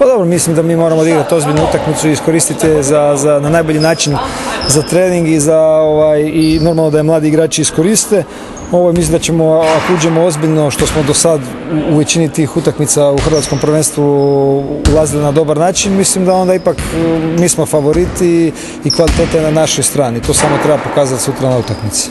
Pa dobro, mislim da mi moramo odigrati ozbiljnu utakmicu i iskoristiti je za, za, na najbolji način za trening i za ovaj, i normalno da je mladi igrači iskoriste. Ovo mislim da ćemo, ako uđemo ozbiljno, što smo do sad u većini tih utakmica u Hrvatskom prvenstvu ulazili na dobar način, mislim da onda ipak mi smo favoriti i kvaliteta je na našoj strani. To samo treba pokazati sutra na utakmici.